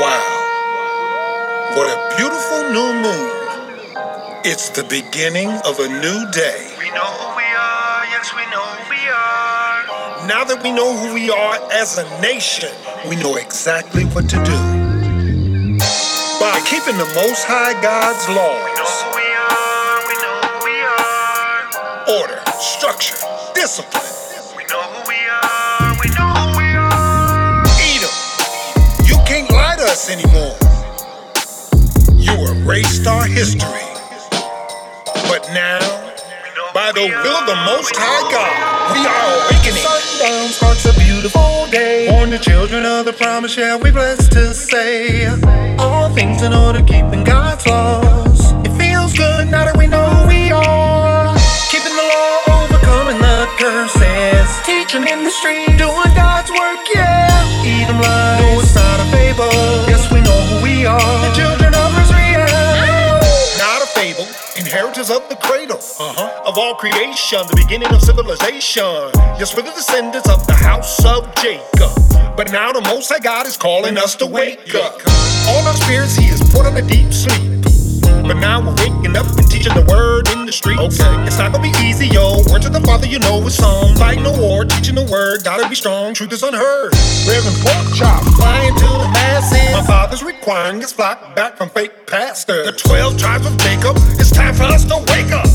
Wow. What a beautiful new moon. It's the beginning of a new day. We know who we are, yes, we know who we are. Now that we know who we are as a nation, we know exactly what to do. By keeping the Most High God's laws, We know who we are, we know who we are. order, structure, discipline, us anymore. You erased our history. But now, We know who by the will of the Most High God, we are awakening. Sundown starts a beautiful day. Born the children of the promise, yeah, we blessed to say all things in order, keeping God's laws. It feels good now that we know we are. Keeping the law, overcoming the curses. Teaching in the street, doing God's work, yeah. Edom lies, no, all creation, the beginning of civilization. Yes, we're the descendants of the house of Jacob. But now the Most High God is calling us to wake up. All our spirits He has put on a deep sleep. But now we're waking up and teaching the word in the streets. Okay. It's not gonna be easy, yo. Word to the Father, you know it's some. Fighting the war, teaching the word, gotta be strong. Truth is unheard. Reverend pork chop, flying to the masses. My father's requiring his flock back from fake pastors. The 12 tribes of Jacob, it's time for us to wake up.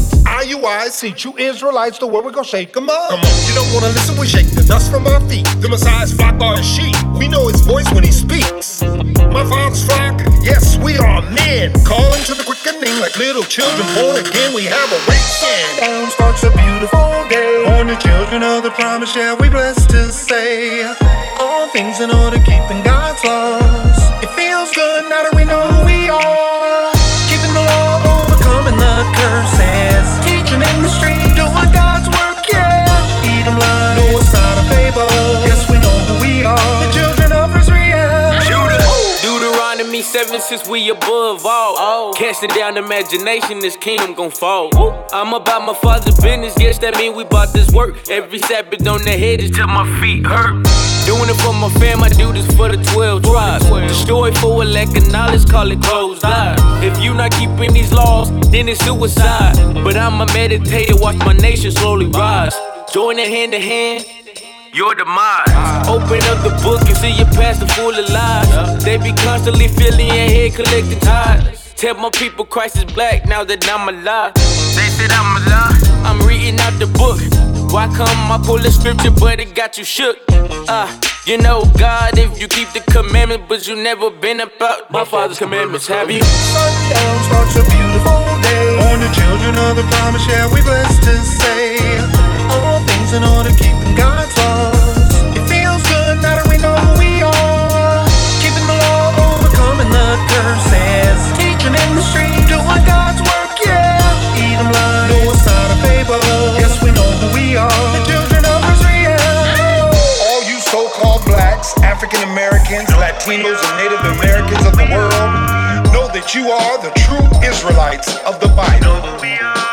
IUIC you Israelites, the word we're gonna shake them up. Come on, you don't wanna listen, we shake the dust from our feet. The Messiah's flock are his sheep. We know his voice when he speaks. My father's flock, yes, we are men. Calling to the quickening like little children born again. We have a awakened. Down starts a beautiful day. Born the children of the promise, yeah, we blessed to say all things in order, keeping God's laws. It feels good 27 since we above all. Oh. Casting down imagination, this kingdom gon' fall. Woo. I'm about my father's business, yes, that mean we bout this work. Every Sabbath on the head is till my feet hurt. Doing it for my fam, I do this for the 12 tribes. Destroyed for a lack of knowledge, call it closed eyes. If you not keeping these laws, then it's suicide. But I'ma meditate and watch my nation slowly rise. Joining hand to hand your demise. Open up the book and see your past pastor full of lies. They be constantly filling your head, collecting ties. Tell my people Christ is black now that I'm alive. They said I'm alive. I'm reading out the book. Why come I pull the scripture, but it got you shook? Ah, you know God if you keep the commandments, but you never been about my father's commandments, have you? Sundown starts a beautiful day. Born the children of the promise, yeah, we blessed to say all things in order, Latinos, and Native Americans of the world, know that you are the true Israelites of the Bible.